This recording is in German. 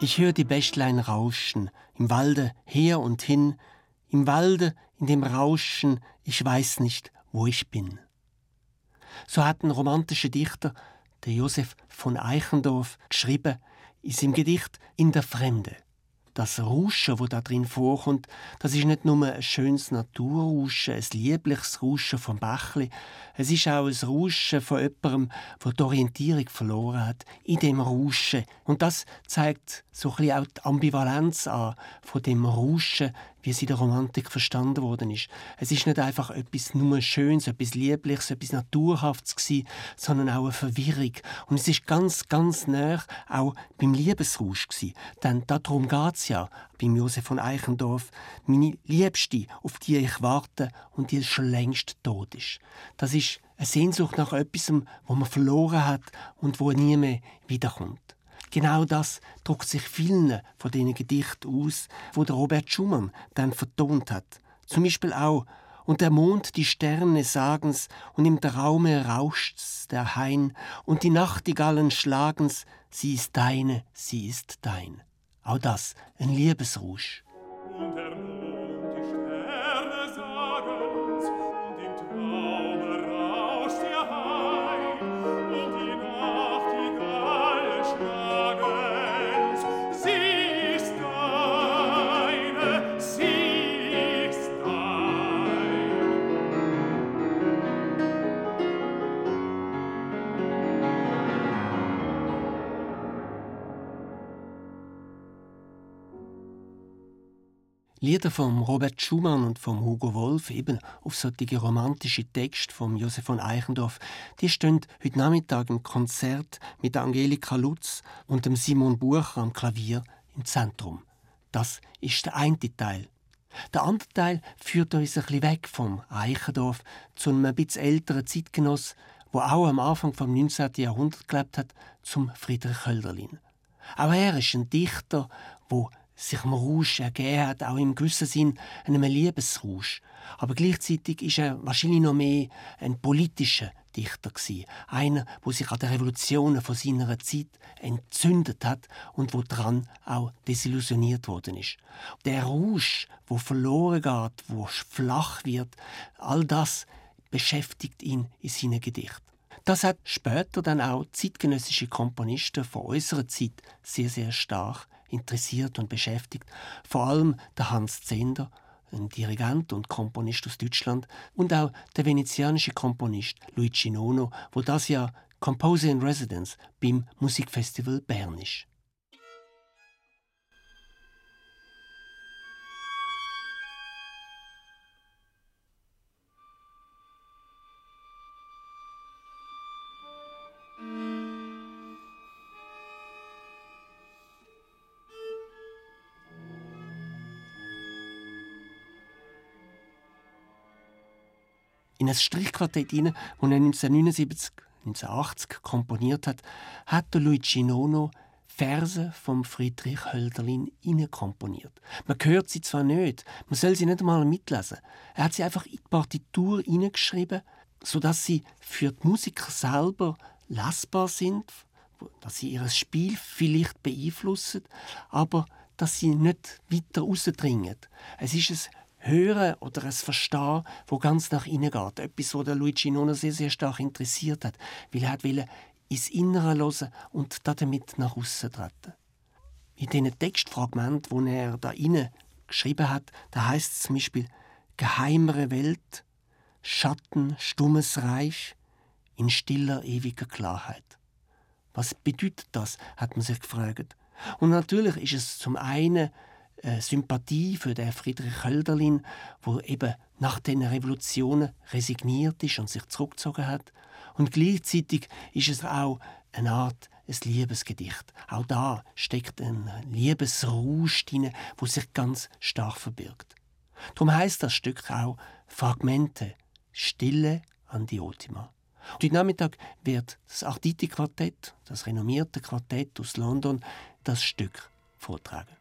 Ich höre die Bächlein rauschen, im Walde her und hin, im Walde, in dem Rauschen, ich weiß nicht, wo ich bin. So hat ein romantischer Dichter, der Josef von Eichendorff, geschrieben, ist im Gedicht In der Fremde das Rauschen, wo da drin vorkommt, das ist nicht nur ein schönes Naturrauschen, ein liebliches Rauschen vom Bächli, es ist auch ein Rauschen von jemandem, der die Orientierung verloren hat in dem Rauschen. Und das zeigt so ein bisschen auch die Ambivalenz an von dem Rauschen, wie es in der Romantik verstanden worden ist. Es ist nicht einfach etwas nur Schönes, etwas Liebliches, etwas Naturhaftes gewesen, sondern auch eine Verwirrung. Und es ist ganz, ganz nah auch beim Liebesrausch gewesen. Denn darum geht es ja beim Josef von Eichendorff. Meine Liebste, auf die ich warte und die schon längst tot ist. Das ist eine Sehnsucht nach etwas, wo man verloren hat und wo nie mehr wiederkommt. Genau das drückt sich vielen von diesen Gedichten aus, wo Robert Schumann dann vertont hat. Zum Beispiel auch und der Mond, die Sterne sagen's, und im Traume rauscht's der Hain, und die Nachtigallen schlagen's, sie ist deine, sie ist dein. Auch das, ein Liebesrausch. Lieder von Robert Schumann und von Hugo Wolf, eben auf solche romantische Texte von Josef von Eichendorff, die stehen heute Nachmittag im Konzert mit Angelika Lutz und dem Simon Bucher am Klavier im Zentrum. Das ist der eine Teil. Der andere Teil führt uns ein bisschen weg vom Eichendorff zu einem etwas älteren Zeitgenoss, wo auch am Anfang vom 19. Jahrhundert gelebt hat, zum Friedrich Hölderlin. Auch er ist ein Dichter, wo sich dem Rausch ergeben hat, auch im gewissen Sinn einem Liebesrausch. Aber gleichzeitig ist er wahrscheinlich noch mehr ein politischer Dichter gewesen. Einer, wo sich an den Revolutionen von seiner Zeit entzündet hat und wo dran auch desillusioniert worden ist. Der Rausch, wo verloren geht, wo flach wird, all das beschäftigt ihn in seinen Gedichten. Das hat später dann auch zeitgenössische Komponisten von unserer Zeit sehr, sehr stark interessiert und beschäftigt. Vor allem der Hans Zender, ein Dirigent und Komponist aus Deutschland, und auch der venezianische Komponist Luigi Nono, wo das Jahr Composer in Residence beim Musikfestival Bern ist. In ein Strichquartett hinein, das er 1979, 1980 komponiert hat, hat der Luigi Nono Verse vom Friedrich Hölderlin komponiert. Man hört sie zwar nicht, man soll sie nicht einmal mitlesen. Er hat sie einfach in die Partitur hineingeschrieben, sodass sie für die Musiker selber lesbar sind, dass sie ihr Spiel vielleicht beeinflussen, aber dass sie nicht weiter rausdringen. Es ist ein Hören oder ein Verstehen, wo ganz nach innen geht. Etwas, was Luigi Nono sehr, sehr stark interessiert hat, weil er wollte ins Innere hören und damit nach außen treten. In diesen Textfragmenten, die er da innen geschrieben hat, da heißt es zum Beispiel geheimere Welt, Schatten, stummes Reich in stiller ewiger Klarheit. Was bedeutet das, hat man sich gefragt. Und natürlich ist es zum einen Sympathie für den Friedrich Hölderlin, wo eben nach den Revolutionen resigniert ist und sich zurückgezogen hat. Und gleichzeitig ist es auch eine Art ein Liebesgedicht. Auch da steckt ein Liebesrausch drin, wo sich ganz stark verbirgt. Darum heißt das Stück auch Fragmente, Stille an die Ultima. Und heute Nachmittag wird das Arditi-Quartett, das renommierte Quartett aus London, das Stück vortragen.